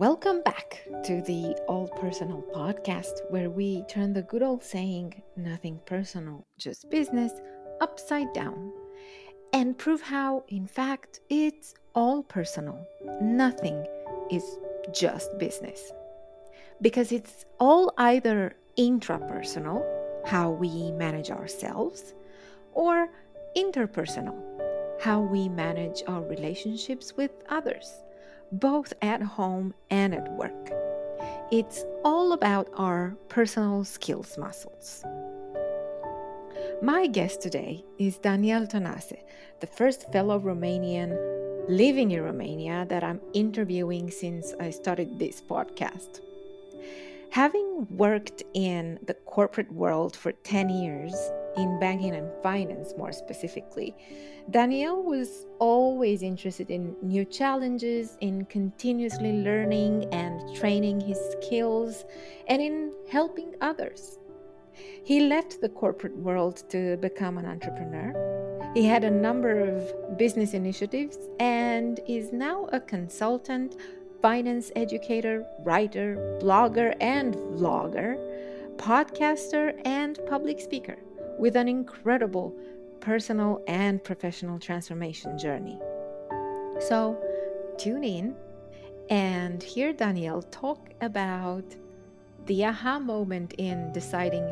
Welcome back to the All Personal podcast, where we turn the good old saying, nothing personal, just business, upside down and prove how, in fact, it's all personal. Nothing is just business. Because it's all either intrapersonal, how we manage ourselves, or interpersonal, how we manage our relationships with others, both at home and at work. It's all about our personal skills muscles. My guest today is Daniel Tănase, the first fellow Romanian living in Romania that I'm interviewing since I started this podcast. Having worked in the corporate world for 10 years, in banking and finance more specifically, Daniel was always interested in new challenges, in continuously learning and training his skills, and in helping others. He left the corporate world to become an entrepreneur. He had a number of business initiatives and is now a consultant, finance educator, writer, blogger, and vlogger, podcaster, and public speaker with an incredible personal and professional transformation journey. So, tune in and hear Daniel talk about the aha moment in deciding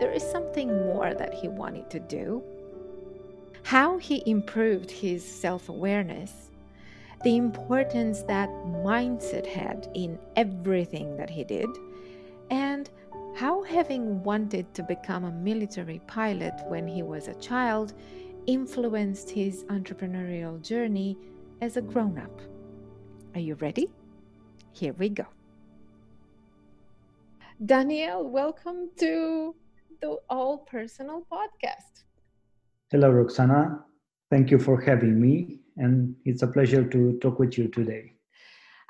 there is something more that he wanted to do, how he improved his self awareness, the importance that mindset had in everything that he did, and how having wanted to become a military pilot when he was a child influenced his entrepreneurial journey as a grown up. Are you ready? Here we go. Daniel, welcome to the All Personal podcast. Hello, Roxana. Thank you for having me, and it's a pleasure to talk with you today.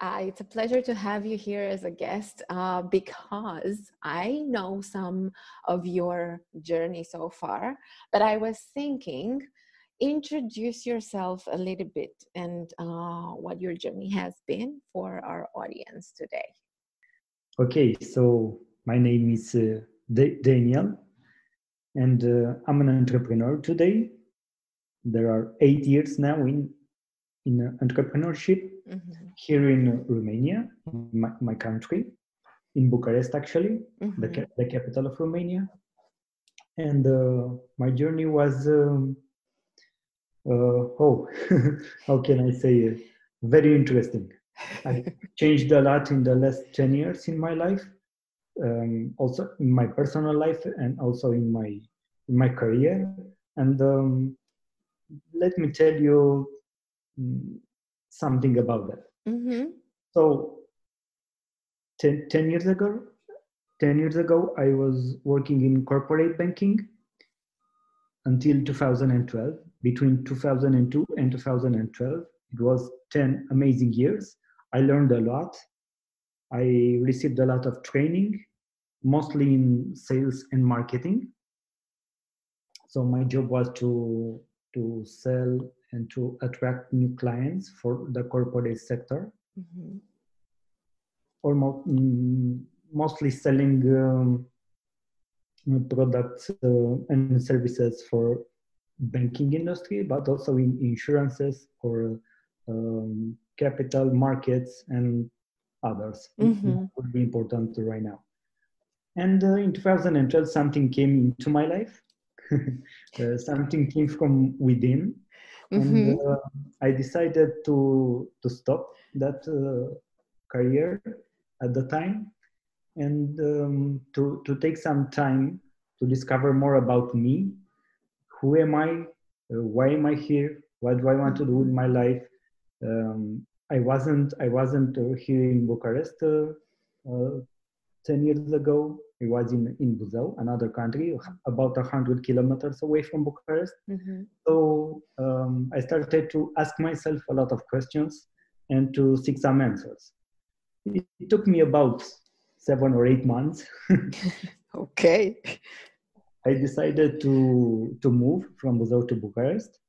Uh, it's a pleasure to have you here as a guest uh, because I know some of your journey so far, but I was thinking, introduce yourself a little bit and uh, what your journey has been for our audience today. Okay, so my name is uh, Daniel, and uh, I'm an entrepreneur today. There are eight years now in in entrepreneurship mm-hmm. here in Romania, my, my, country, in Bucharest actually, mm-hmm. the, the capital of Romania. And uh, my journey was, um, uh, oh, how can I say it? Very interesting. I changed a lot in the last 10 years in my life, um, also in my personal life and also in my in my career. And um, let me tell you mm, something about that. Mm-hmm. So, ten, 10 years ago, 10 years ago, I was working in corporate banking until 2012. Between 2002 and 2012, it was 10 amazing years. I learned a lot. I received a lot of training, mostly in sales and marketing. So my job was to to sell and to attract new clients for the corporate sector. Mm-hmm. Almost mm, mostly selling um, products uh, and services for banking industry, but also in insurances or um, capital markets and others mm-hmm. would be important right now. And uh, in 2012, something came into my life. uh, something came from within, mm-hmm. and uh, I decided to to stop that uh, career at the time, and um, to to take some time to discover more about me. Who am I? Uh, why am I here? What do I want to do in my life? Um, I wasn't I wasn't uh, here in Bucharest uh, uh, ten years ago. I was in in Buzău, another country, about hundred kilometers away from Bucharest. Mm-hmm. So um, I started to ask myself a lot of questions and to seek some answers. It, it took me about seven or eight months. okay. I decided to to move from Buzău to Bucharest.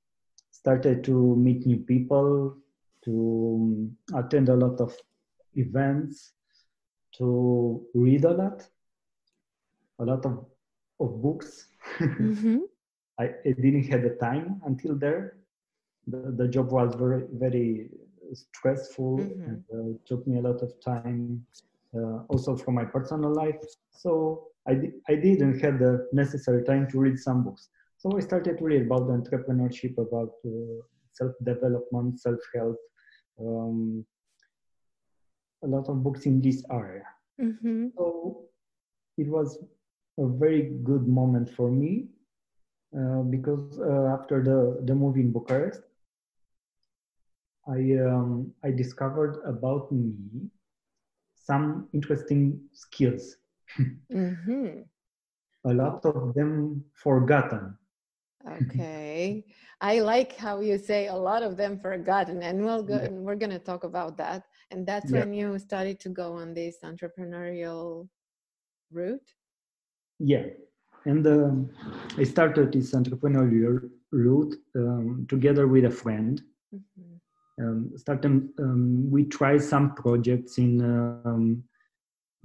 Started to meet new people, to um, attend a lot of events, to read a lot, a lot of, of books. Mm-hmm. I, I, didn't have the time until there. The, the job was very, very stressful mm-hmm. and uh, took me a lot of time uh, also from my personal life. So I, di- I didn't have the necessary time to read some books. So I started to read about entrepreneurship, about uh, self-development, self-help, um, a lot of books in this area. Mm-hmm. So it was a very good moment for me uh, because uh, after the, the movie in Bucharest, I, um, I discovered about me some interesting skills. mm-hmm. A lot of them forgotten. Okay. I like how you say a lot of them forgotten, and we'll go, yeah. and we're going to talk about that. And that's yeah. when you started to go on this entrepreneurial route. Yeah, and um, I started this entrepreneurial route um, together with a friend. Mm-hmm um, started um, we try some projects in um,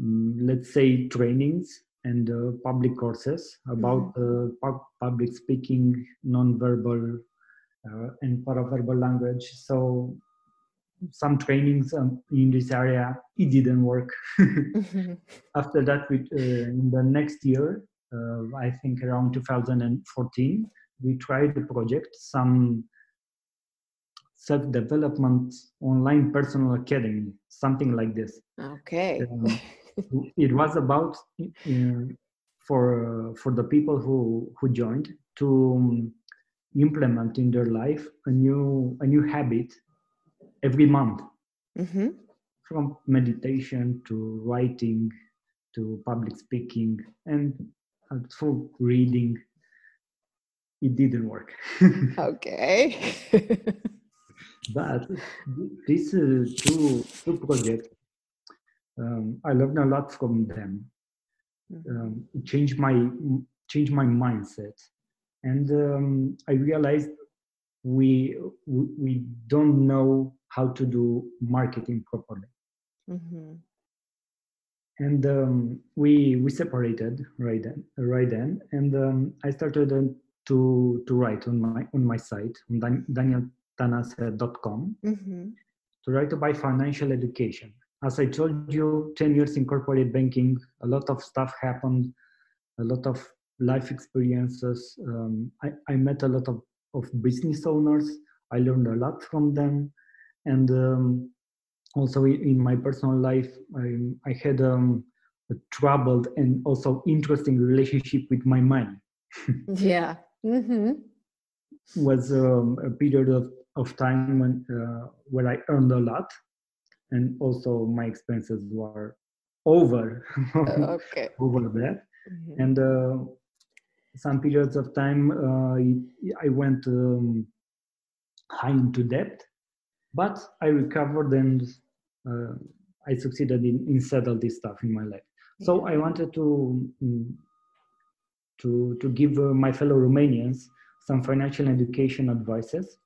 mm, let's say trainings and uh, public courses about mm-hmm. uh, public speaking non-verbal uh, and paraverbal language so some trainings um, in this area it didn't work. Mm-hmm. after that we, uh, in the next year uh, i think around 2014 we tried the project some self-development online personal academy something like this. Okay. Um, it was about uh, for for the people who who joined to um, implement in their life a new a new habit every month mm-hmm. from meditation to writing to public speaking and through reading it didn't work okay but these uh, two two projects, um, I learned a lot from them. Mm-hmm. Um, it changed my changed my mindset, and um, I realized we we don't know how to do marketing properly. Mm-hmm. And um, we we separated right then, right then, and um, I started to to write on my on my site on Daniel tanase.com mm-hmm. to write about financial education. As I told you, 10 years in corporate banking, a lot of stuff happened, a lot of life experiences. Um, I, I, met a lot of, of business owners. I learned a lot from them. And um, also in my personal life, I, I had um, a troubled and also interesting relationship with my money. yeah. Mm-hmm. Was um, a period of of time when uh, where I earned a lot, and also my expenses were over okay. over that, mm-hmm. and uh, some periods of time uh, I went um, high into debt, but I recovered and uh, I succeeded in, in settle this stuff in my life. So I wanted to um, to to give uh, my fellow Romanians some financial education advices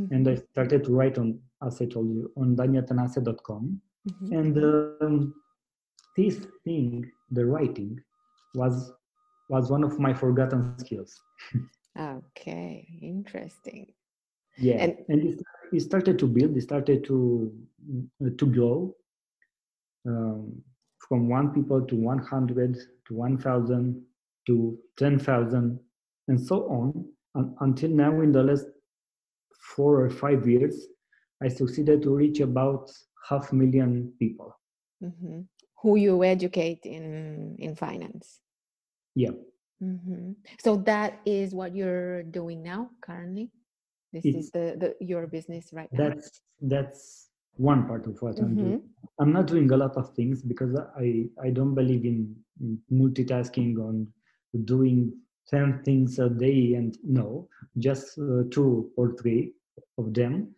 Mm-hmm. And I started to write on, as I told you, on danieltanase.com. Mm-hmm. And um, this thing, the writing, was was one of my forgotten skills. okay, interesting. Yeah, and, and it, it, started to build. It started to uh, to grow um, from one people to one hundred to one thousand to ten thousand, and so on, until now in the last four or five years, I succeeded to reach about half million people. Mm-hmm. Who you educate in in finance? Yeah. Mm-hmm. So that is what you're doing now, currently. This it's, is the, the your business right now. That's that's one part of what I'm doing. Mm-hmm. I'm not doing a lot of things because I I don't believe in, in multitasking on doing 10 things a day and no just uh, two or three of them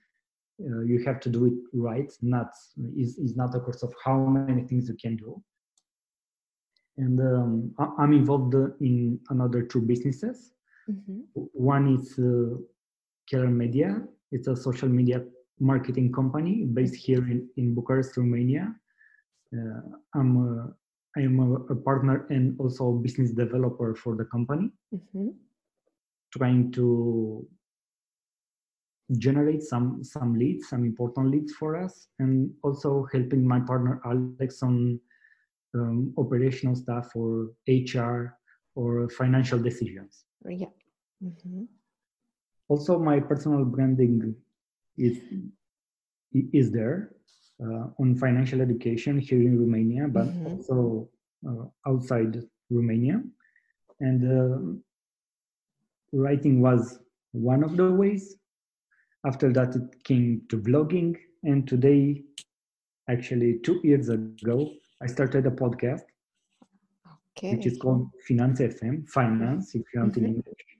uh, you have to do it right not is, is not a course of how many things you can do and um, i'm involved in another two businesses mm-hmm. one is uh, Keller Media it's a social media marketing company based here in, in Bucharest, Romania. Uh, I'm a, I am a, a, partner and also a business developer for the company, mm-hmm. trying to generate some some leads, some important leads for us, and also helping my partner Alex on um, operational stuff or HR or financial decisions. Yeah. Mm-hmm. Also, my personal branding is is there uh, on financial education here in Romania, but mm-hmm. also uh, outside Romania. And uh, writing was one of the ways. After that, it came to blogging, and today, actually two years ago, I started a podcast, okay. which is called Finance FM, Finance, if you want mm-hmm. in English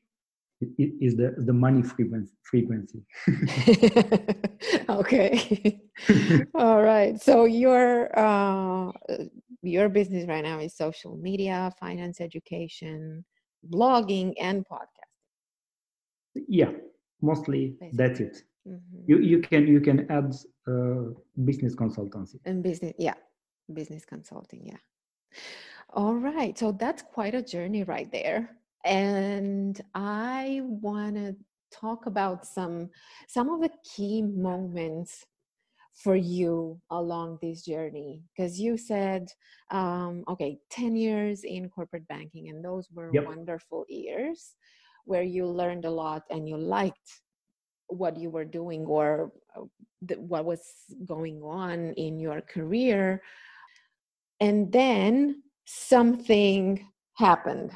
is the the money frequency okay all right so your uh your business right now is social media finance education blogging and podcasting yeah mostly Basically. that's it mm-hmm. you you can you can add uh, business consultancy and business yeah business consulting yeah all right so that's quite a journey right there and I want to talk about some some of the key moments for you along this journey because you said um, okay 10 years in corporate banking and those were yep. wonderful years where you learned a lot and you liked what you were doing or uh, what was going on in your career and then something happened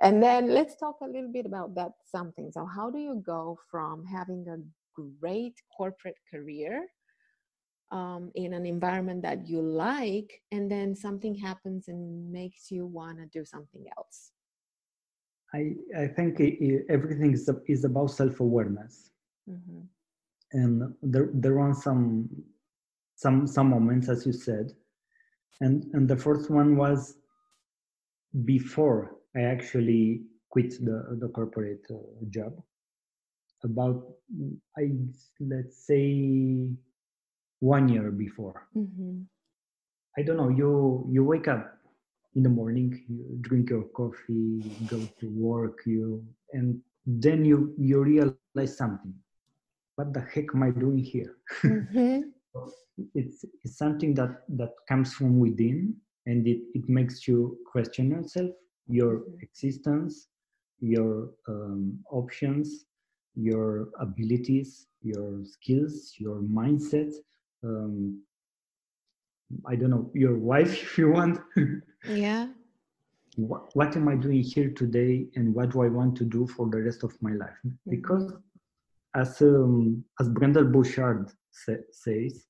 and then let's talk a little bit about that something. So, how do you go from having a great corporate career um, in an environment that you like, and then something happens and makes you want to do something else? I, I think it, everything is, is about self awareness. Mm-hmm. And there, there are some, some, some moments, as you said. And, and the first one was before I actually quit the, the corporate uh, job about I let's say one year before. Mm-hmm. I don't know. You you wake up in the morning, you drink your coffee, go to work, you and then you you realize something. What the heck am I doing here? Mm-hmm. It's, it's something that that comes from within, and it it makes you question yourself your existence, your um, options, your abilities, your skills, your mindset. Um, I don't know, your wife if you want. yeah. What, what am I doing here today and what do I want to do for the rest of my life? Mm-hmm. Because as um, as Brendon Burchard sa- says,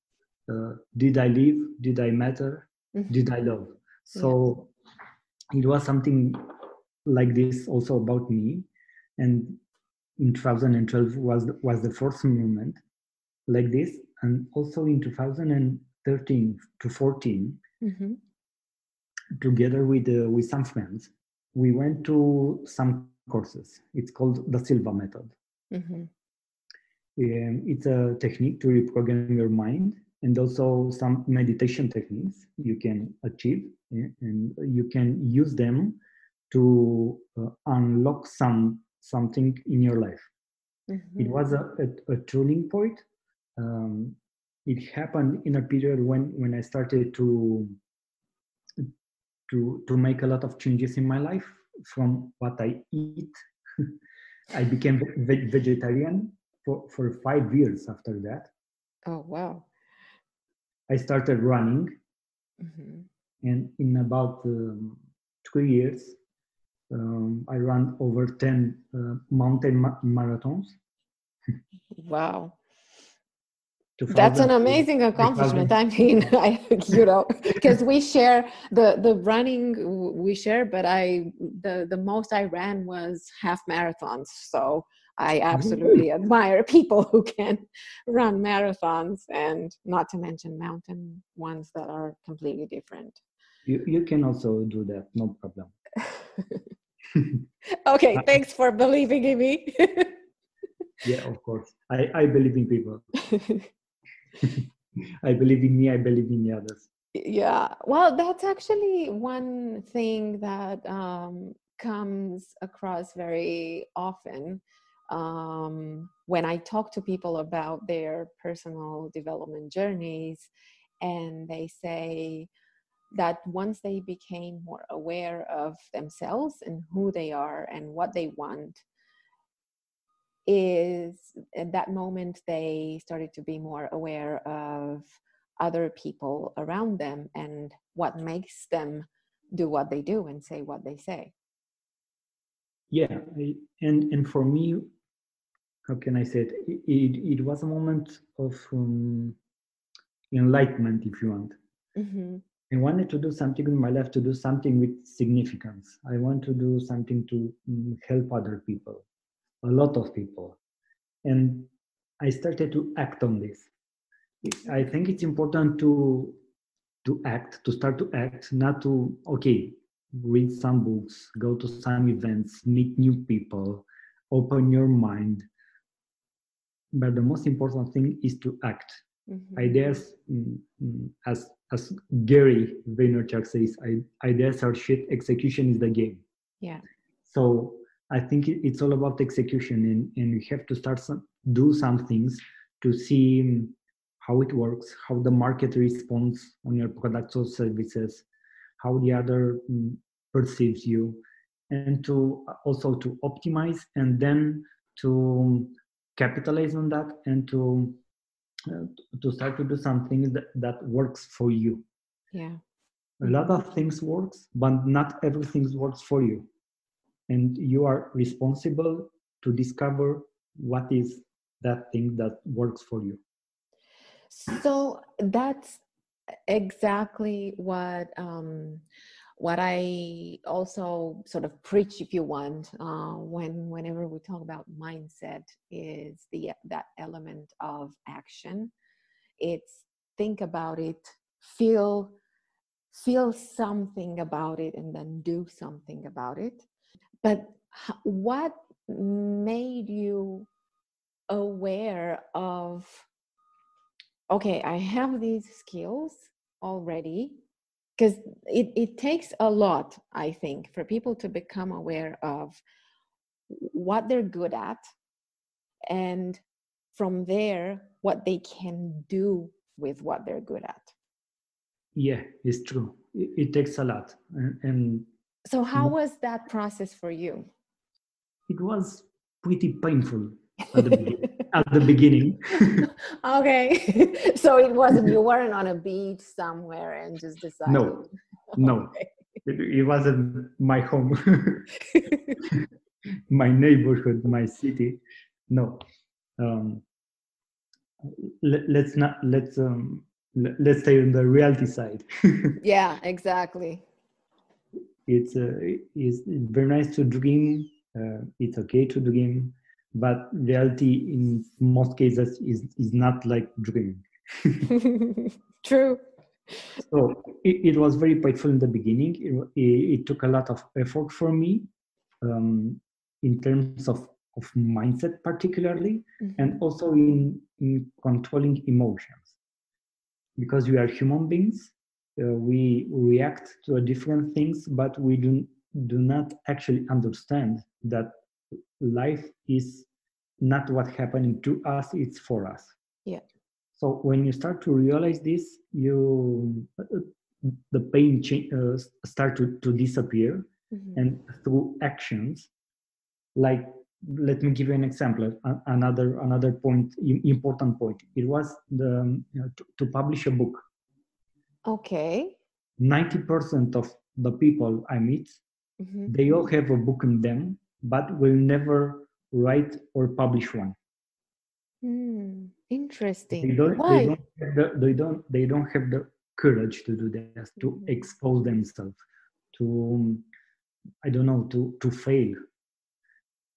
uh, did I live? Did I matter? Mm-hmm. Did I love? So it was something like this also about me and in 2012 was was the first moment like this and also in 2013 to 14 mm-hmm. together with uh, with some friends we went to some courses it's called the silva method mm-hmm. Um, it's a technique to reprogram your mind and also some meditation techniques you can achieve and you can use them to uh, unlock some something in your life. Mm-hmm. it was a, a, a turning point. Um, it happened in a period when when i started to to to make a lot of changes in my life from what i eat. I became ve- vegetarian for, for five years after that oh wow i started running mm-hmm and in about um, three years, um, I ran over 10 uh, mountain ma- marathons. wow. That's an amazing accomplishment. I mean, I, you know, because we share the the running we share, but I the the most I ran was half marathons. So I absolutely admire people who can run marathons, and not to mention mountain ones that are completely different. You, you can also do that, no problem. okay, thanks for believing in me. yeah, of course. I, I believe in people. I believe in me, I believe in the others. Yeah, well, that's actually one thing that um, comes across very often um, when I talk to people about their personal development journeys, and they say that once they became more aware of themselves and who they are and what they want, is at that moment they started to be more aware of other people around them and what makes them do what they do and say what they say. Yeah and and for me how can i say it? It, it was a moment of um, enlightenment if you want. Mm-hmm. i wanted to do something in my life to do something with significance. I want to do something to um, help other people a lot of people. And i started to act on this. I think it's important to to act to start to act not to okay read some books go to some events meet new people open your mind but the most important thing is to act. Mm-hmm. ideas mm, mm, as as gary vaynerchuk says ideas are shit execution is the game. Yeah. So I think it's all about execution, and, and you have to start some, do some things to see how it works, how the market responds on your products or services, how the other perceives you, and to also to optimize and then to capitalize on that and to uh, to start to do something that, that works for you. Yeah. A lot of things works, but not everything works for you and you are responsible to discover what is that thing that works for you so that's exactly what um, what I also sort of preach, if you want, uh, when whenever we talk about mindset, is the that element of action. It's think about it, feel feel something about it, and then do something about it. But what made you aware of, okay, I have these skills already? Because it, it takes a lot, I think, for people to become aware of what they're good at and from there what they can do with what they're good at. Yeah it's true. It, it takes a lot and, and so, how mm. was that process for you? It was pretty painful at the, at the beginning. okay. so, it wasn't, you weren't on a beach somewhere and just decided. No, no. Okay. It, it wasn't my home, my neighborhood, my city. No. Um, let, us not, let's, um, let's stay on the reality side. yeah, exactly it's uh, it's very nice to dream. Uh, it's okay to dream, but reality in most cases is is not like dreaming. True. So it, it, was very painful in the beginning. It, it, it took a lot of effort for me um, in terms of of mindset, particularly, mm-hmm. and also in in controlling emotions, because we are human beings uh, we react to different things, but we do, do not actually understand that life is not what happening to us, it's for us. Yeah. So when you start to realize this, you the pain cha- uh, start to, to disappear mm-hmm. and through actions like let me give you an example another another point important point it was the you know, to, to publish a book Okay. 90% of the people I meet, mm-hmm. they all have a book in them, but will never write or publish one. Mm, interesting. They don't, Why? They don't, the, they don't, they don't have the courage to do this, to mm-hmm. expose themselves, to, I don't know, to, to fail,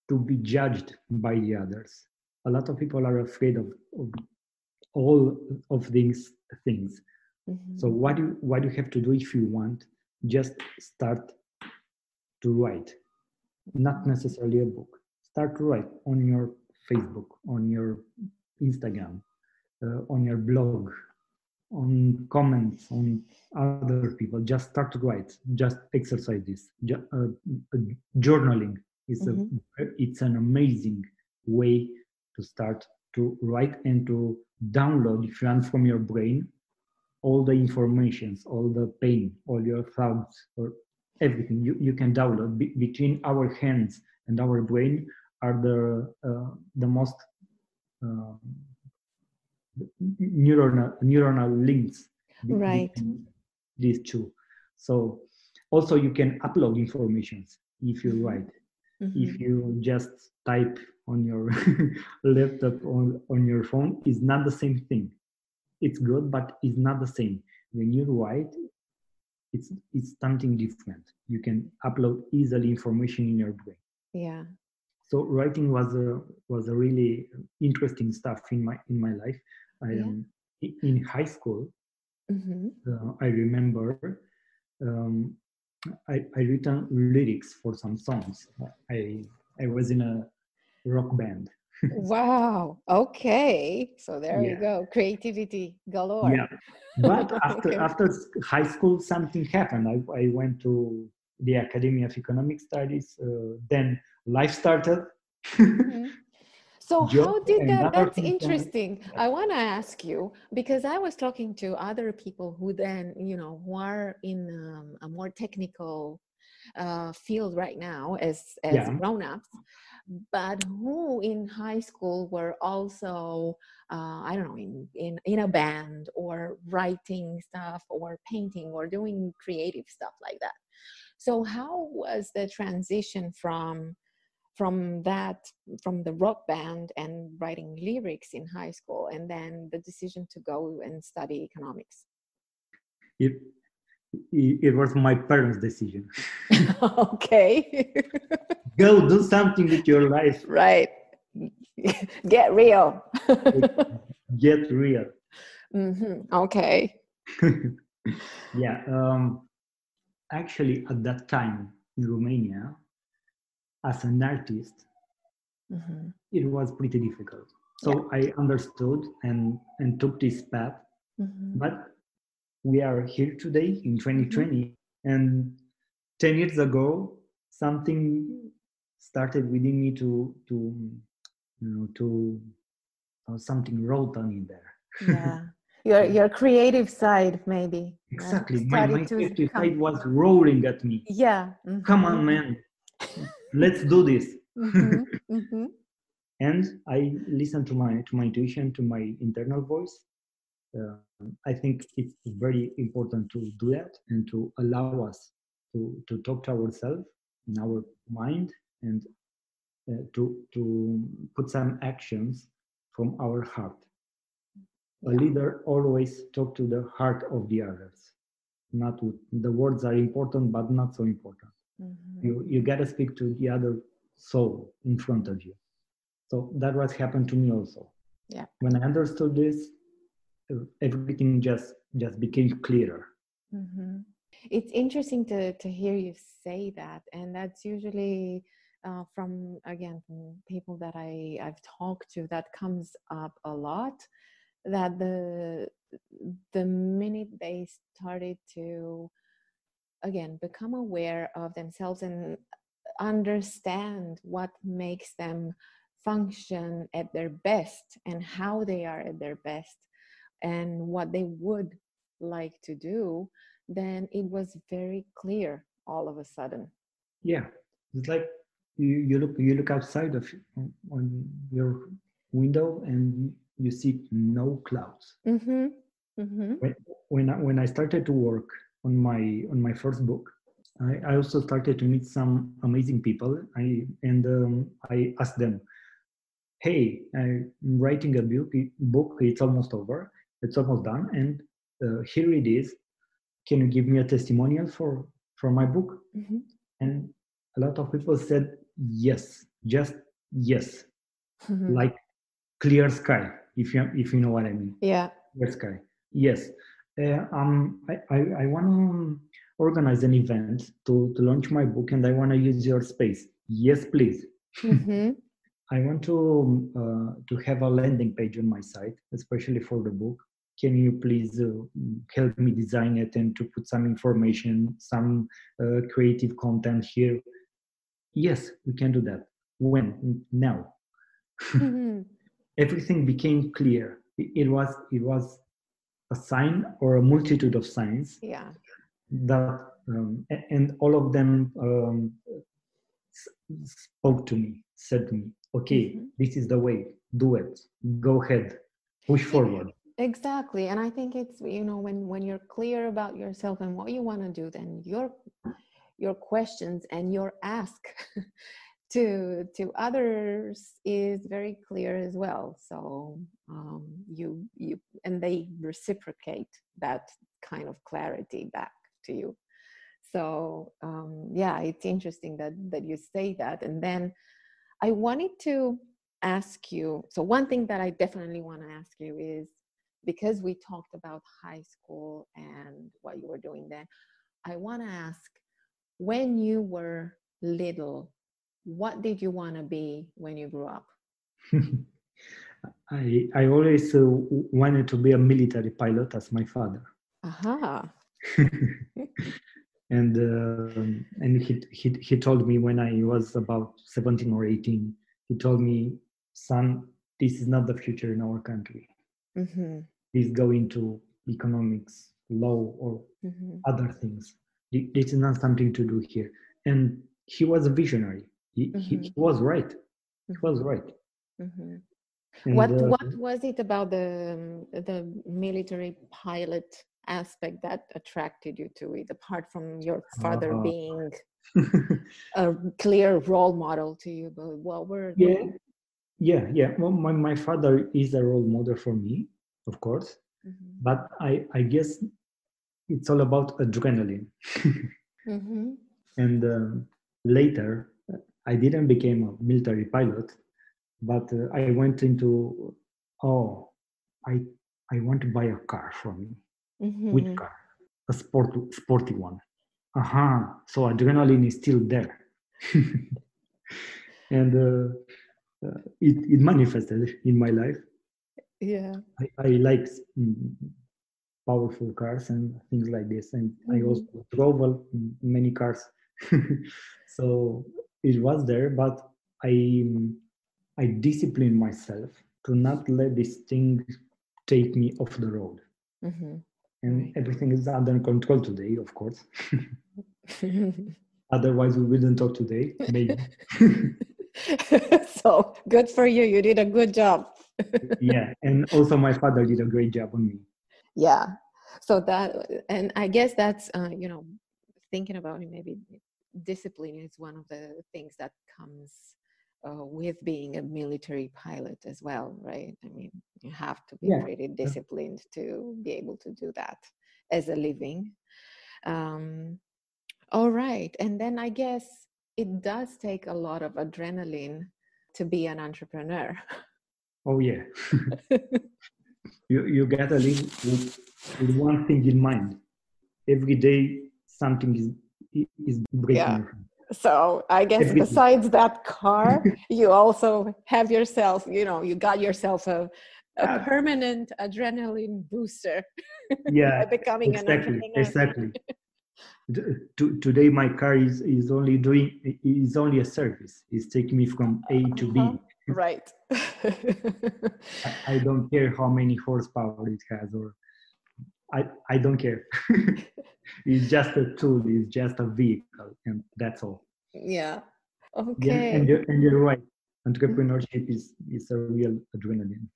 to be judged by the others. A lot of people are afraid of, of all of these things Mm-hmm. So what do what do you have to do if you want? Just start to write, not necessarily a book. Start to write on your Facebook, on your Instagram, uh, on your blog, on comments on other people. Just start to write. Just exercise this. Uh, uh, journaling is Mhm. a it's an amazing way to start to write and to download if you want from your brain all the informations, all the pain, all your thoughts, or everything you, you can download Be- between our hands and our brain are the uh, the most um, neuronal neuronal links Right. between these two so also you can upload informations if you Mhm. write Mhm. if you just type on your laptop or on your phone is not the same thing it's good but it's not the same when you write it's it's something different. You can upload easily information in your brain. Yeah. so writing was a was a really interesting stuff in my in my life. I, Yeah. um, in high school hmm uh, i remember um, I, I written lyrics for some songs. I i was in a rock band Wow. Okay. So there you go. Creativity galore. yeah but after Okay. after high school something happened i, I went to the academy of economic studies uh, then life started Mhm. So Job how did that? That's interesting. I want to ask you because I was talking to other people who then, you know, who are in um, a more technical uh, field right now as as Yeah. grown-ups, but who in high school were also, uh, I don't know, in, in in a band or writing stuff or painting or doing creative stuff like that. So how was the transition from from that from the rock band and writing lyrics in high school and then the decision to go and study economics it, it, it was my parents decision. Okay. Go do something with your life. Right. Get real. Get real. Hmm okay. Yeah um, actually at that time in romania as an artist hmm it was pretty difficult. So i understood and and took this path. Hmm but we are here today in 2020 and 10 years ago something started within me to to you know to uh, something wrote on in there. Yeah. Your your creative side maybe exactly. My, my creative come- side was roaring at me. Yeah. Come mhm, on man. Let's do this. Mhm, mhm. and i listen to my to my intuition to my internal voice i think it's very important to do that and to allow us to to talk to ourselves in our mind and uh, to to put some actions from our heart. A leader always talk to the heart of the others not with the words are important but not so important. Mhm. you you got to speak to the other soul in front of you. So that was happened to me also. Yeah. when i understood this everything just just became clearer hmm It's interesting to to hear you say that, and that's usually uh, from again from people that I I've talked to. That comes up a lot. That the the minute they started to again become aware of themselves and understand what makes them function at their best and how they are at their best and what they would like to do, then it was very clear all of a sudden. yeah it's like you, you look you look outside of on your window and you see no clouds Mm-hmm. Mm-hmm. when when I, when I started to work on my on my first book, I, I also started to meet some amazing people. I and um, I asked them, "Hey, I'm writing a book. Book. It's almost over. It's almost done, and uh, here it is. Can you give me a testimonial for for my book?" Mm-hmm. And a lot of people said yes, just yes, Mm-hmm. like clear sky. If you if you know what I mean. yeah. Clear sky. Yes. Uh, um, I, I, I want to organize an event to, to launch my book and I want to use your space. Yes, please. Mm-hmm. I want to uh, to have a landing page on my site, especially for the book. Can you please uh, help me design it and to put some information, some uh, creative content here? Yes, we can do that. When? Now. Mm-hmm. Everything became clear. It, was it was a sign or a multitude of signs. Yeah. That um, and all of them um, spoke to me, said to me, okay mm-hmm. this is the way do it go ahead push forward exactly and i think it's you know when when you're clear about yourself and what you want to do then your your questions and your ask to to others is very clear as well. So um, you you and they reciprocate that kind of clarity back to you. So um, yeah it's interesting that that you say that and then I wanted to ask you so, one thing that I definitely want to ask you is because we talked about high school and what you were doing then, I want to ask when you were little, what did you want to be when you grew up? I, I always uh, wanted to be a military pilot as my father. Aha. and uh, and he, he he told me when I was about 17 or 18 he told me son this is not the future in our country mm-hmm. Please go into economics law or mm-hmm. other things. This is not something to do here. And he was a visionary. He, mm-hmm. he, he, was right. He was mm-hmm. right. Mm-hmm. and, what uh, what was it about the the military pilot aspect that attracted you to it apart from your father uh, being a clear role model to you? But what were yeah. Yeah yeah. Well my, my father is a role model for me of course mm-hmm. but i i guess it's all about adrenaline mm-hmm. and uh, later i didn't become a military pilot but uh, i went into oh i i want to buy a car for me Mm-hmm. Which car? A sport, sporty one. Uh-huh. So adrenaline is still there. and uh, uh, it, it manifested in my life. Yeah. I, I like mm, powerful cars and things like this. And mm-hmm. I also drove many cars. so it was there, but I I disciplined myself to not let this thing take me off the road. Mm-hmm and right. everything is under control today of course otherwise we wouldn't talk today maybe so good for you you did a good job yeah and also my father did a great job on me yeah so that and i guess that's uh, you know thinking about it maybe discipline is one of the things that comes uh, with being a military pilot as well, right? I mean, you have to be yeah. pretty disciplined to be able to do that as a living. Um, all right. And then I guess it does take a lot of adrenaline to be an entrepreneur. Oh, yeah. you, you got to live with, with one thing in mind. Every day, something is, is breaking. Yeah so i guess besides that car you also have yourself you know you got yourself a, a uh, permanent adrenaline booster yeah becoming exactly, exactly today my car is is only doing is only a service it's taking me from a to b uh-huh. Right I, don't care how many horsepower it has or I, I don't care. it's just a tool, it's just a vehicle, and that's all. Yeah. Okay. Yeah, and, you're, and you're right. Mm-hmm. Entrepreneurship is, is a real adrenaline.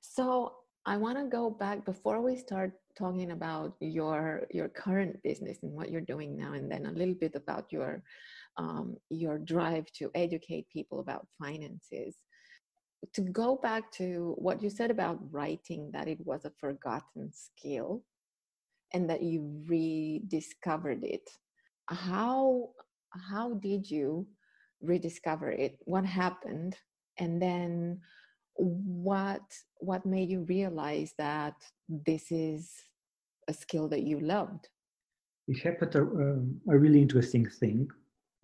So I want to go back before we start talking about your your current business and what you're doing now, and then a little bit about your um, your drive to educate people about finances. To go back to what you said about writing that it was a forgotten skill and that you rediscovered it how how did you rediscover it? What happened? And then what what made you realize that this is a skill that you loved? It happened a, um, a really interesting thing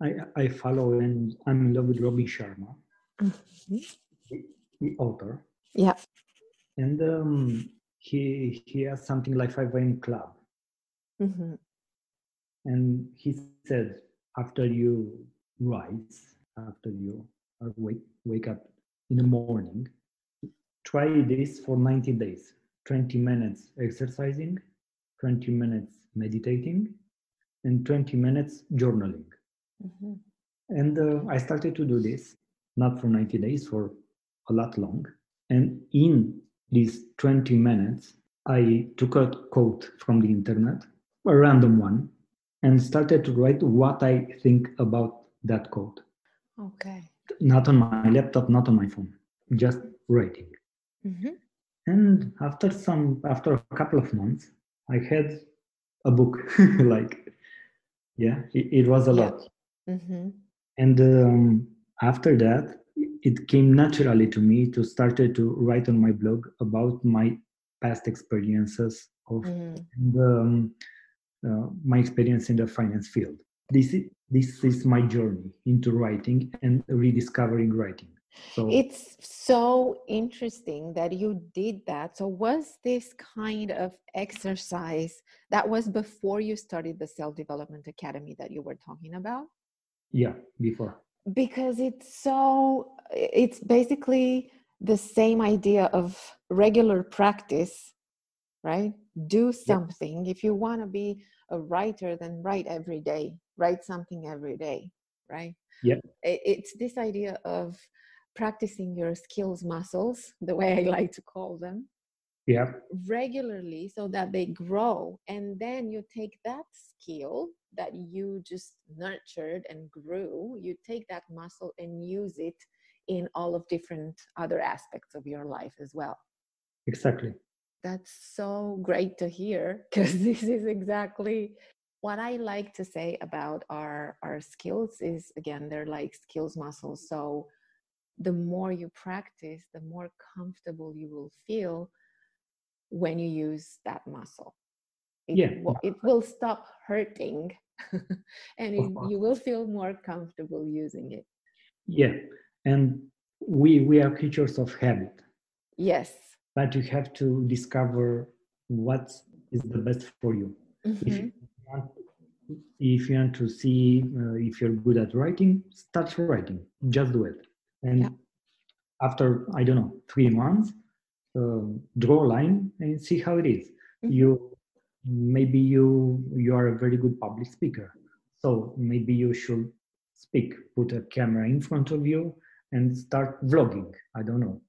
i i follow and i'm in love with robin sharma Mhm. the, the author, Yeah. and um, he he has something like 5 a.m. club, hmm and he said after you rise, after you wake wake up in the morning, try this for 90 days. 20 minutes exercising, 20 minutes meditating, and 20 minutes journaling. Hmm And uh, I started to do this, not for 90 days, for a lot long. And in these 20 minutes, I took a quote from the internet, a random one, and started to write what I think about that quote. Okay. Not on my laptop, not on my phone, just writing. hmm And after some, after a couple of months, I had a book. like, yeah, it, it was a Yeah. lot. Hmm and um, after that it came naturally to me to started to write on my blog about my past experiences of Mm. and, um, uh, my experience in the finance field this is, this is my journey into writing and rediscovering writing so It's so interesting that you did that. So, was this kind of exercise that was before you started the Self Development Academy that you were talking about? Yeah before Because it's so, it's basically the same idea of regular practice, right? Do something. If you want to be a writer, then write every day, write something every day, right? Yeah. It's this idea of practicing your skills muscles, the way I like to call them, yeah regularly so that they grow. And then you take that skill that you just nurtured and grew, you take that muscle and use it in all of different other aspects of your life as well. exactly That's so great to hear because this is exactly what I like to say about our our skills is again they're like skills muscles. So the more you practice, the more comfortable you will feel when you use that muscle. It, Yeah. it will stop hurting and it, you will feel more comfortable using it. yeah and we we are creatures of habit Yes. but you have to discover what is the best for you if Mhm. you want, if you want to see uh, if you're good at writing start writing just do it and Yeah. after i don't know three months uh, draw a line and see how it is Mhm. you maybe you you are a very good public speaker. So maybe you should speak put a camera in front of you and start vlogging. I don't know.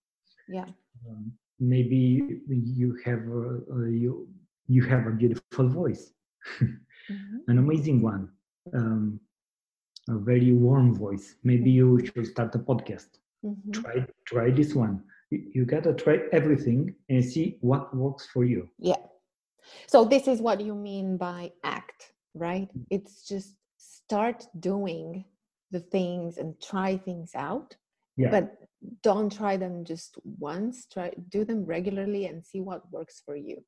Yeah. um, maybe you have uh, you you have a beautiful voice. Mhm. an amazing one. Um, a very warm voice. Maybe you should start a podcast. Mhm. try try this one. You, you gotta try everything and see what works for you. Yeah. So this is what you mean by act, right? It's just start doing the things and try things out, yeah but don't try them just once. Try do them regularly and see what works for you.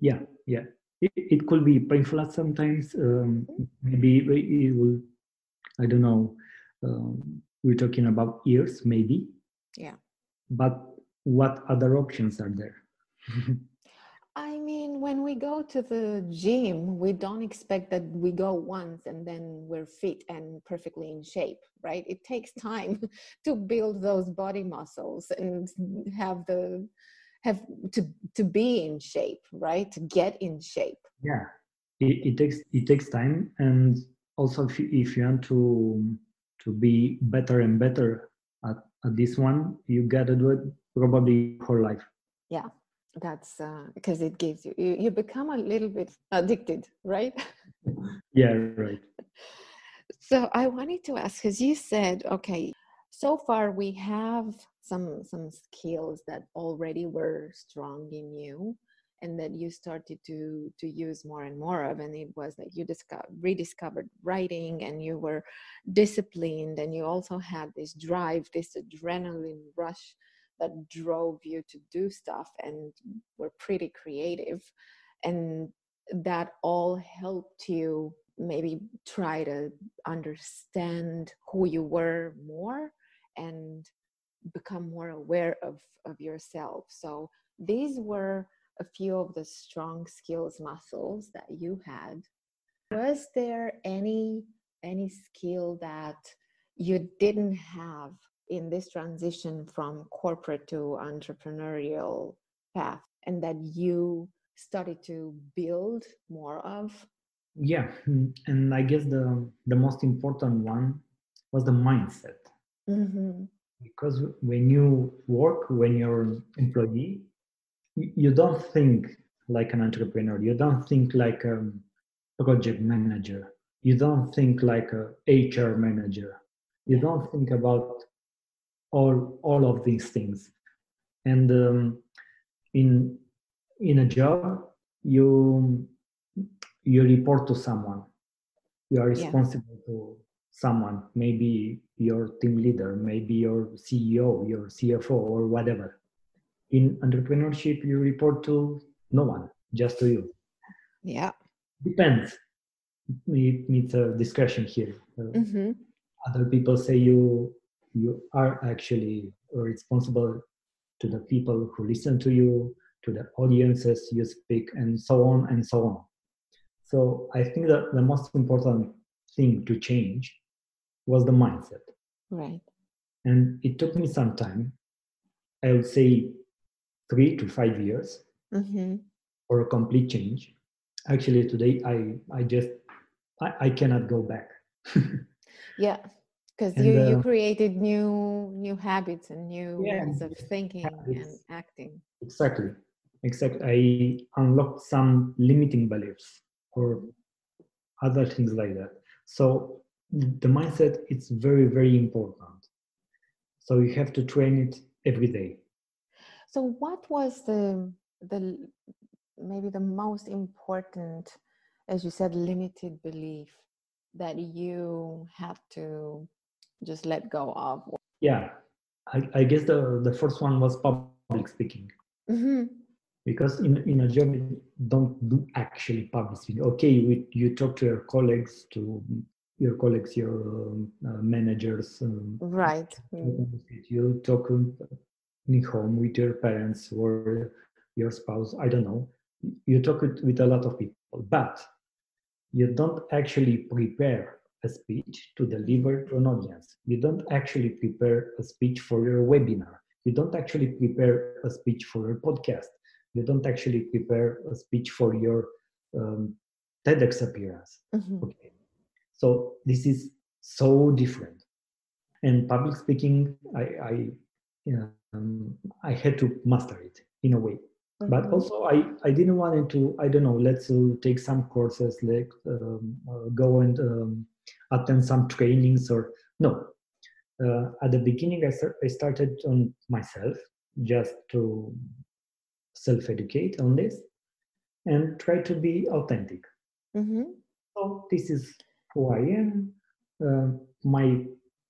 yeah yeah it, it could be painful at sometimes um, maybe it will i don't know um, we're talking about years maybe Yeah. but what other options are there when we go to the gym, we don't expect that we go once and then we're fit and perfectly in shape, right? It takes time to build those body muscles and have the have to to be in shape, right? To get in shape. yeah it, it takes it takes time and also if you, if you want to to be better and better at, at this one you gotta do it probably whole life That's uh, because it gives you, you you become a little bit addicted, right? yeah right So I wanted to ask, because you said, okay, so far we have some some skills that already were strong in you, and that you started to to use more and more of, and it was that you discover, rediscovered writing, and you were disciplined, and you also had this drive, this adrenaline rush that drove you to do stuff, and were pretty creative, and that all helped you maybe try to understand who you were more and become more aware of of yourself. So these were a few of the strong skills muscles that you had. Was there any any skill that you didn't have in this transition from corporate to entrepreneurial path and that you started to build more of? Yeah mm, and i guess the the most important one was the mindset. Mm-hmm. because when you work when you're an employee you don't think like an entrepreneur. You don't think like a project manager. You don't think like a hr manager. You don't think about all all of these things. And um, in in a job you you report to someone. You are responsible yeah. to someone maybe your team leader maybe your ceo your cfo or whatever. In entrepreneurship you report to no one just to you. Yeah. Depends. It needs a discussion here. Uh, mm-hmm. other people say you you are actually responsible to the people who listen to you to the audiences you speak and so on and so on so i think that the most important thing to change was the mindset right and it took me some time i would say three to five years mm-hmm. for a complete change. Actually, today I I just I, I cannot go back. yeah, because you uh, you created new new habits and new yeah, ways of thinking habits. and acting. Exactly, exactly. I unlocked some limiting beliefs or other things like that. So the mindset is very very important. So you have to train it every day so what was the the maybe the most important, as you said, limited belief that you had to just let go of? Yeah, I, I guess the the first one was public speaking. Mm-hmm. Because in, in a job, you don't do actually public speaking. Okay, we, you talk to your colleagues, to your colleagues, your uh, managers. Um, right. You talk in home with your parents or your spouse, I don't know. You talk with, with a lot of people, but you don't actually prepare a speech to deliver to an audience. You don't actually prepare a speech for your webinar. You don't actually prepare a speech for your podcast. You don't actually prepare a speech for your um, TEDx appearance. Mm-hmm. Okay. So this is so different. And public speaking, I, I um, I had to master it in a way. Mm-hmm. But also, I, I didn't want to, I don't know, let's uh, take some courses, like um, uh, go and um, attend some trainings or no. Uh, at the beginning, I, start, I started on myself just to self educate on this and try to be authentic. Mm-hmm. So, this is who I am. Uh, my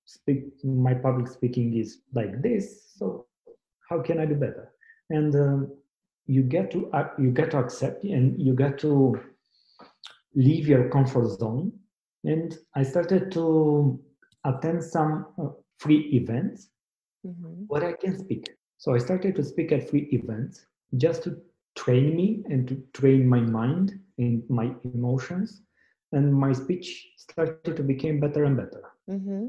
speak my public speaking is like this so how can i do better and um, you get to uh, you get to accept and you get to leave your comfort zone and i started to attend some uh, free events mm-hmm. where i can speak so i started to speak at free events just to train me and to train my mind and my emotions and my speech started to become better and better mm-hmm.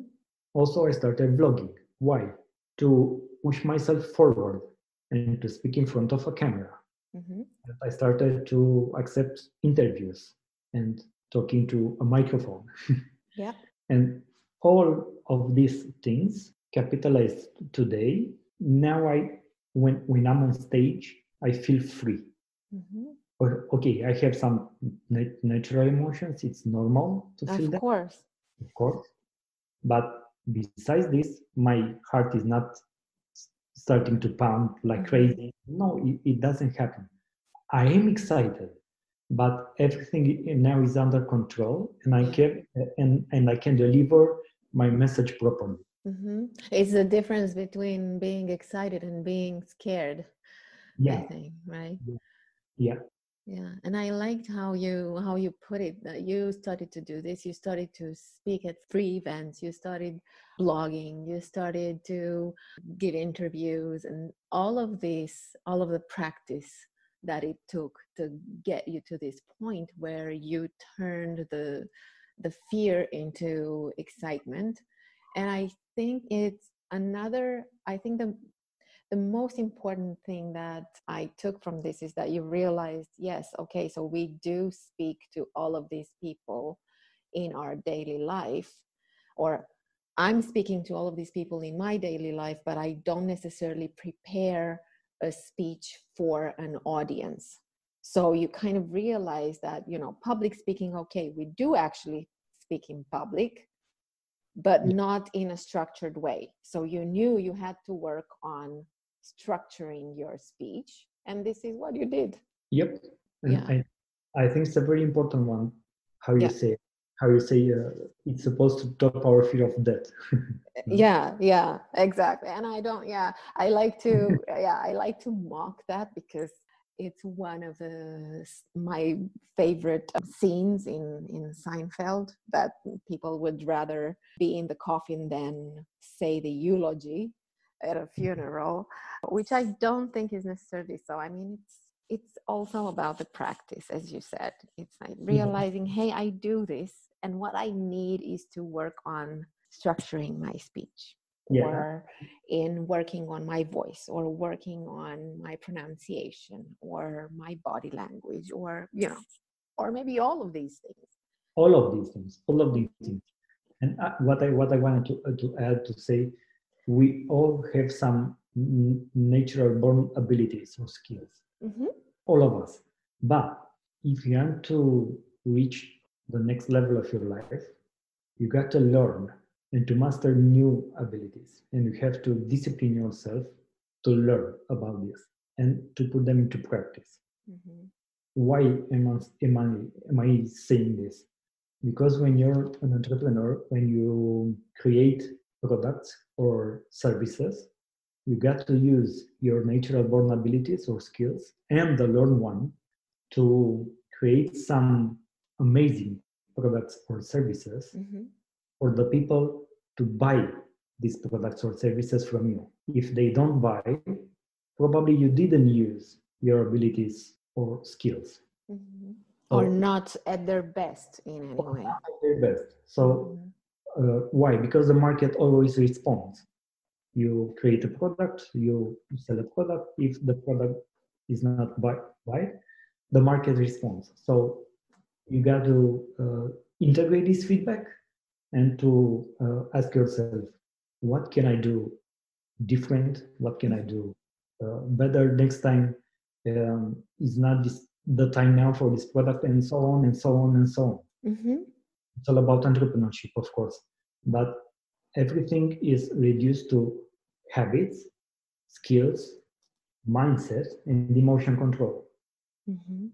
also i started vlogging why to push myself forward and to speak in front of a camera. Mm-hmm. I started to accept interviews and talking to a microphone. yeah. And all of these things capitalized today. Now I when when I'm on stage, I feel free. Mm-hmm. Okay, I have some nat- natural emotions. It's normal to feel of that. Of course. Of course. But besides this, my heart is not starting to pound like mm-hmm. crazy. No, it, it doesn't happen. I am excited, but everything now is under control, and I can and and I can deliver my message properly. Mm-hmm. It's the difference between being excited and being scared. Yeah. Think, right? Yeah. yeah and i liked how you how you put it that you started to do this you started to speak at free events you started blogging you started to give interviews and all of this all of the practice that it took to get you to this point where you turned the the fear into excitement. And i think it's another i think the the most important thing that I took from this is that you realized, yes, okay, so we do speak to all of these people in our daily life, or I'm speaking to all of these people in my daily life, but I don't necessarily prepare a speech for an audience. So you kind of realize that, you know, public speaking, okay, we do actually speak in public, but not in a structured way. So you knew you had to work on structuring your speech and this is what you did yep and yeah. I, I think it's a very important one how you yeah. say how you say uh, it's supposed to top our fear of death. Yeah yeah exactly. And i don't yeah i like to yeah i like to mock that because it's one of the my favorite scenes in in Seinfeld that people would rather be in the coffin than say the eulogy at a funeral, which I don't think is necessarily so. I mean, it's it's also about the practice, as you said. It's like realizing, mm-hmm. hey, I do this, and what I need is to work on structuring my speech. Yeah. or in working on my voice or working on my pronunciation or my body language or you know or maybe all of these things all of these things all of these things and uh, what i what i wanted to, uh, to add to say we all have some natural born abilities or skills, mm-hmm. all of us. But if you want to reach the next level of your life, you got to learn and to master new abilities. And you have to discipline yourself to learn about this and to put them into practice. Mm-hmm. Why am I, am, I, am I saying this? Because when you're an entrepreneur, when you create products or services, you got to use your natural born abilities or skills and the learned one to create some amazing products or services mm-hmm. for the people to buy these products or services from you. If they don't buy, probably you didn't use your abilities or skills. Mm-hmm. Or, or not at their best in any way. Their best. So mm-hmm uh, why? Because the market always responds. You create a product, you sell a product. If the product is not buy, buy the market responds. So you got to uh, integrate this feedback and to uh, ask yourself, what can I do different? What can I do uh, better next time? Um, is not this the time now for this product, and so on and so on and so on. Mm-hmm it's all about entrepreneurship of course but everything is reduced to habits skills mindset and emotion control. Mm-hmm.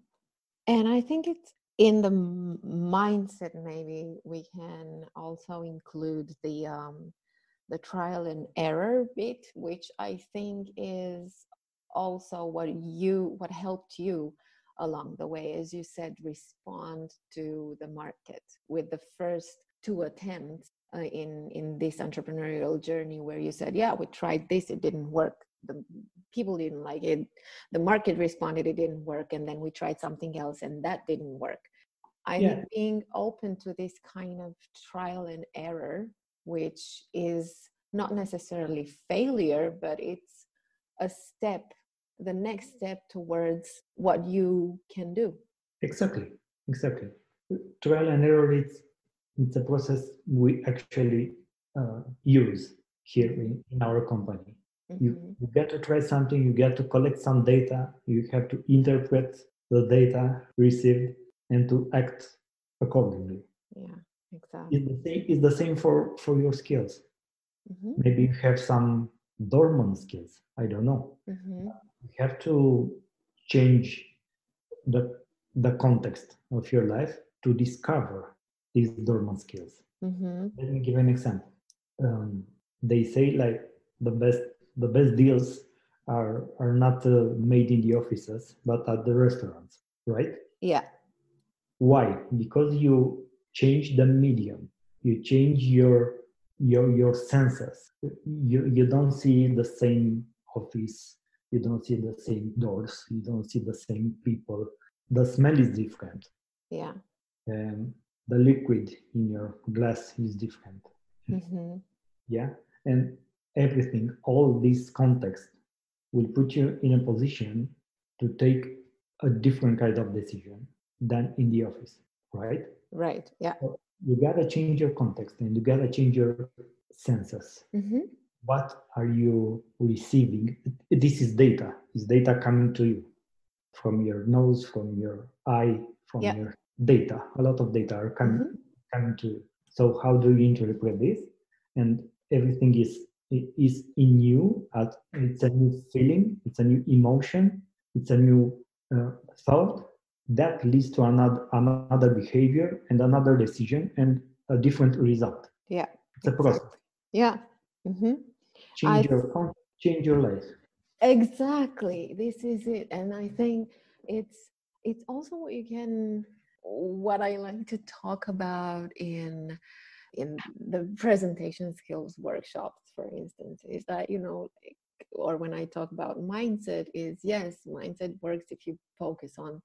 and i think it's in the mindset maybe we can also include the um, the trial and error bit which i think is also what you what helped you along the way, as you said, respond to the market with the first two attempts uh, in in this entrepreneurial journey where you said yeah we tried this it didn't work. The people didn't like it. The market responded it didn't work and then we tried something else and that didn't work. I yeah. think being open to this kind of trial and error which is not necessarily failure but it's a step the next step towards what you can do. Exactly. Exactly. Trial and error it's it's a process we actually uh, use here in, in our company. Mm-hmm. you, you get to try something you get to collect some data you have to interpret the data received and to act accordingly. Yeah exactly. It's the same, it's the same for for your skills. Mm-hmm. maybe you have some dormant skills i don't know. Mm-hmm. You have to change the the context of your life to discover these dormant skills. Mm-hmm. Let me give an example. Um, they say like the best the best deals are are not uh, made in the offices but at the restaurants. right? Yeah. Why? Because you change the medium. You change your your your senses. You you don't see the same office. You don't see the same doors. You don't see the same people. The smell is different. Yeah. Um, the liquid in your glass is different. Mm-hmm. Yeah, and everything, all this context will put you in a position to take a different kind of decision than in the office, right? Right. Yeah. You gotta change your context and you gotta change your senses. Mm-hmm. What are you receiving? This is data. Is data coming to you from your nose, from your eye, from Yeah. your data? A lot of data are coming Mhm. coming to you. So how do you interpret this? And everything is is in you. At, it's a new feeling. It's a new emotion. It's a new uh, thought that leads to another another behavior and another decision and a different result. Yeah. It's a process. Yeah. Mm-hmm. Change I- your change your life. Exactly. This is it. And I think it's it's also what you can what I like to talk about in in the presentation skills workshops, for instance, is that, you know, like, or when I talk about mindset is yes, mindset works if you focus on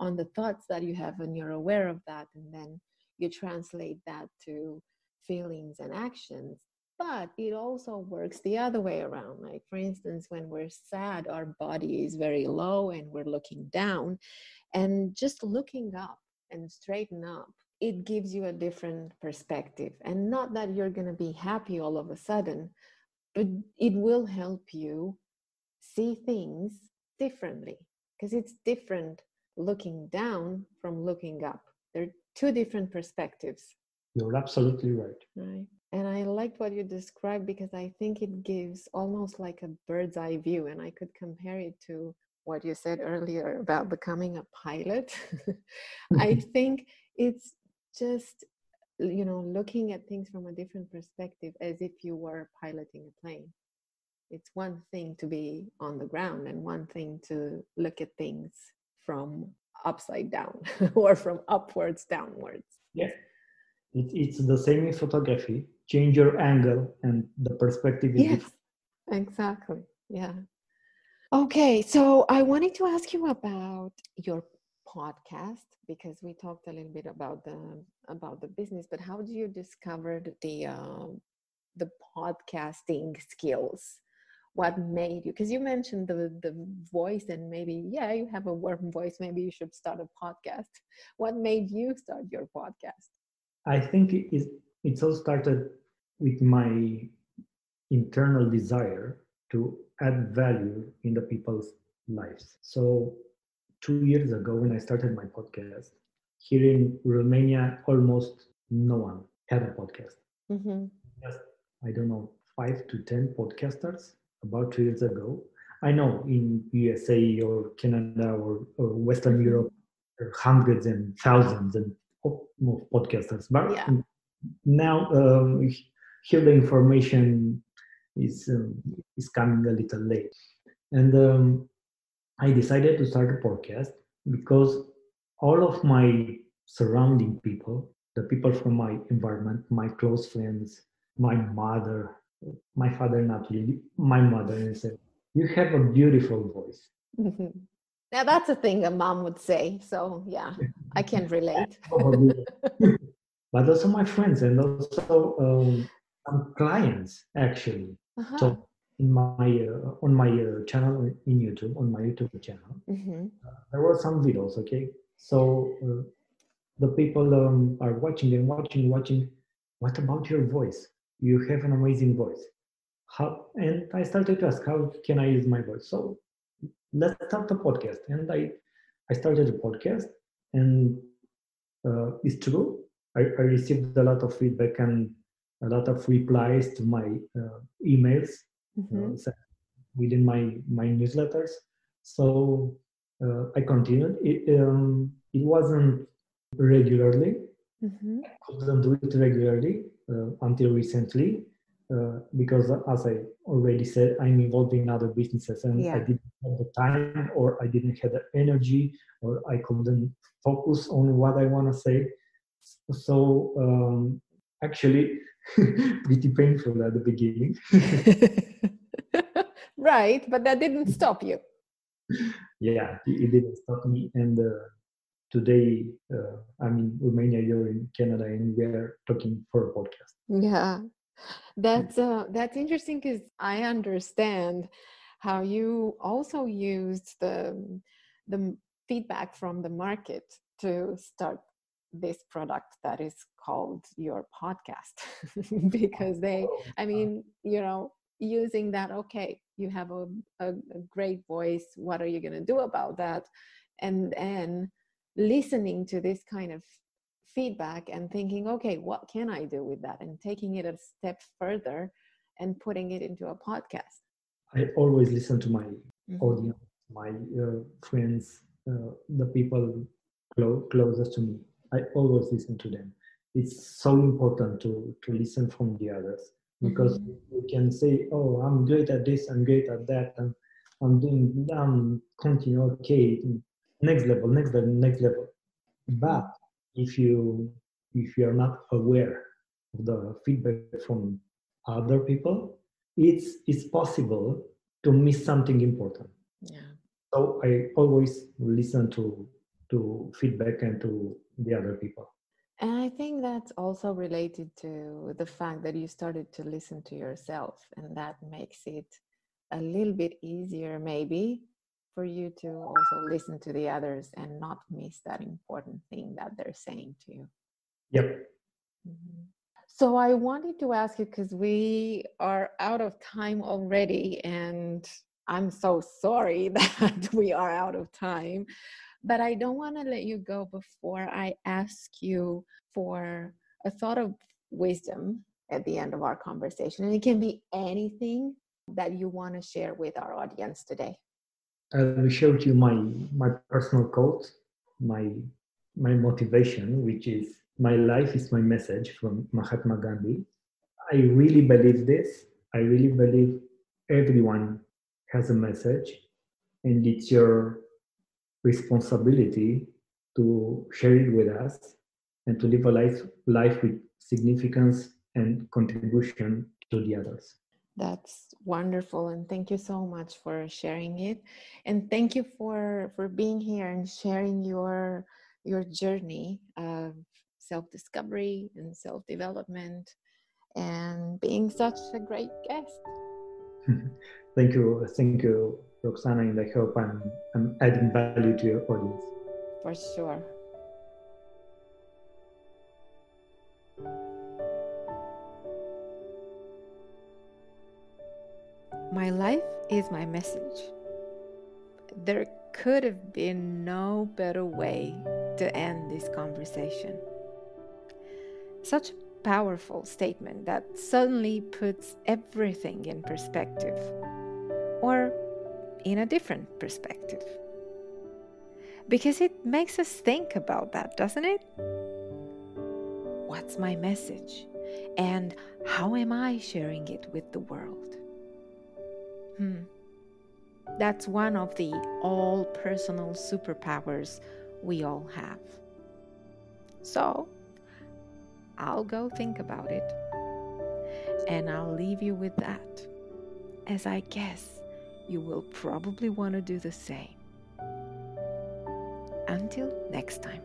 on the thoughts that you have and you're aware of that and then you translate that to feelings and actions. But it also works the other way around like for instance when we're sad our body is very low and we're looking down and just looking up and straighten up it gives you a different perspective and not that you're going to be happy all of a sudden but it will help you see things differently because it's different looking down from looking up they're two different perspectives You're absolutely right. Right. And I liked what you described because I think it gives almost like a bird's eye view. And I could compare it to what you said earlier about becoming a pilot. I mm-hmm. think it's just, you know, looking at things from a different perspective as if you were piloting a plane. It's one thing to be on the ground and one thing to look at things from upside down or from upwards downwards. Yeah. It, it's the same in photography. Change your angle and the perspective is Yes, different. exactly. Yeah. Okay, so I wanted to ask you about your podcast because we talked a little bit about the about the business, but how do you discover the um, the podcasting skills? What made you? Because you mentioned the the voice, and maybe yeah, you have a warm voice. Maybe you should start a podcast. What made you start your podcast? I think it, is- it's all started with my internal desire to add value in the people's lives. So, two years ago, when I started my podcast, here in Romania, almost no one had a podcast. Mm-hmm. Just, I don't know, five to 10 podcasters about two years ago. I know in USA or Canada or, or Western Mhm. Europe, there are hundreds and thousands and of of podcasters. But Yeah. now um, here the information is um, is coming a little late, and um, I decided to start a podcast because all of my surrounding people, the people from my environment, my close friends, my mother, my father not really, my mother, and said, "You have a beautiful voice." Mhm. Now that's a thing a mom would say. So yeah, I can relate. But also my friends and also um, some clients actually. Uh-huh. So in my uh, on my uh, channel in YouTube, on my YouTube channel, Mhm. there were some videos. Okay, so uh, the people um, are watching and watching, watching. What about your voice? You have an amazing voice. How? And I started to ask, how can I use my voice? So let's start a podcast. And I, I started a podcast, and uh, it's true. I, I received a lot of feedback and a lot of replies to my uh, emails Mhm. uh, within my my newsletters. So uh, I continued. It, um, it wasn't regularly. Mhm. Couldn't do it regularly uh, until recently. uh, because as I already said, I'm involved in other businesses and Yeah. I didn't have the time or I didn't have the energy or I couldn't focus on what I want to say. So um, actually, pretty painful at the beginning. right, but that didn't stop you. yeah, it, didn't stop me. And uh, today, uh, I'm in Romania, you're in Canada, and we're talking for a podcast. Yeah. That's uh that's interesting because I understand how you also used the the feedback from the market to start this product that is called your podcast because they I mean, you know, using that, okay, you have a, a, a great voice. What are you going to do about that? And then listening to this kind of feedback and thinking, okay, what can I do with that? And taking it a step further and putting it into a podcast. I always listen to my Mhm. audience, my uh, friends, uh, the people clo- closest to me. I always listen to them. It's so important to to listen from the others because mm-hmm. you can say, "Oh, I'm great at this. I'm great at that. and I'm doing. I'm continue. Okay, next level, next level, next level." Mm-hmm. But if you if you are not aware of the feedback from other people, it's it's possible to miss something important. Yeah. So I always listen to to feedback and to the other people. And I think that's also related to the fact that you started to listen to yourself, and that makes it a little bit easier, maybe, for you to also listen to the others and not miss that important thing that they're saying to you. Yep. Mhm. So I wanted to ask you because we are out of time already, and I'm so sorry that we are out of time. But I don't want to let you go before I ask you for a thought of wisdom at the end of our conversation. And it can be anything that you want to share with our audience today. I will share with you my my personal quote, my my motivation, which is my life is my message from Mahatma Gandhi. I really believe this. I really believe everyone has a message, and it's your responsibility to share it with us and to live a life life with significance and contribution to the others. That's wonderful, and thank you so much for sharing it. And thank you for for being here and sharing your your journey of self-discovery and self-development and being such a great guest. thank you, thank you, Roxana, and I hope I'm, I'm adding value to your audience. For sure. My life is my message. There could have been no better way to end this conversation. Such a powerful statement that suddenly puts everything in perspective, or in a different perspective. Because it makes us think about that, doesn't it? What's my message? And how am I sharing it with the world? Hmm. That's one of the all personal superpowers we all have. So, I'll go think about it. And I'll leave you with that, as I guess you will probably want to do the same. Until next time.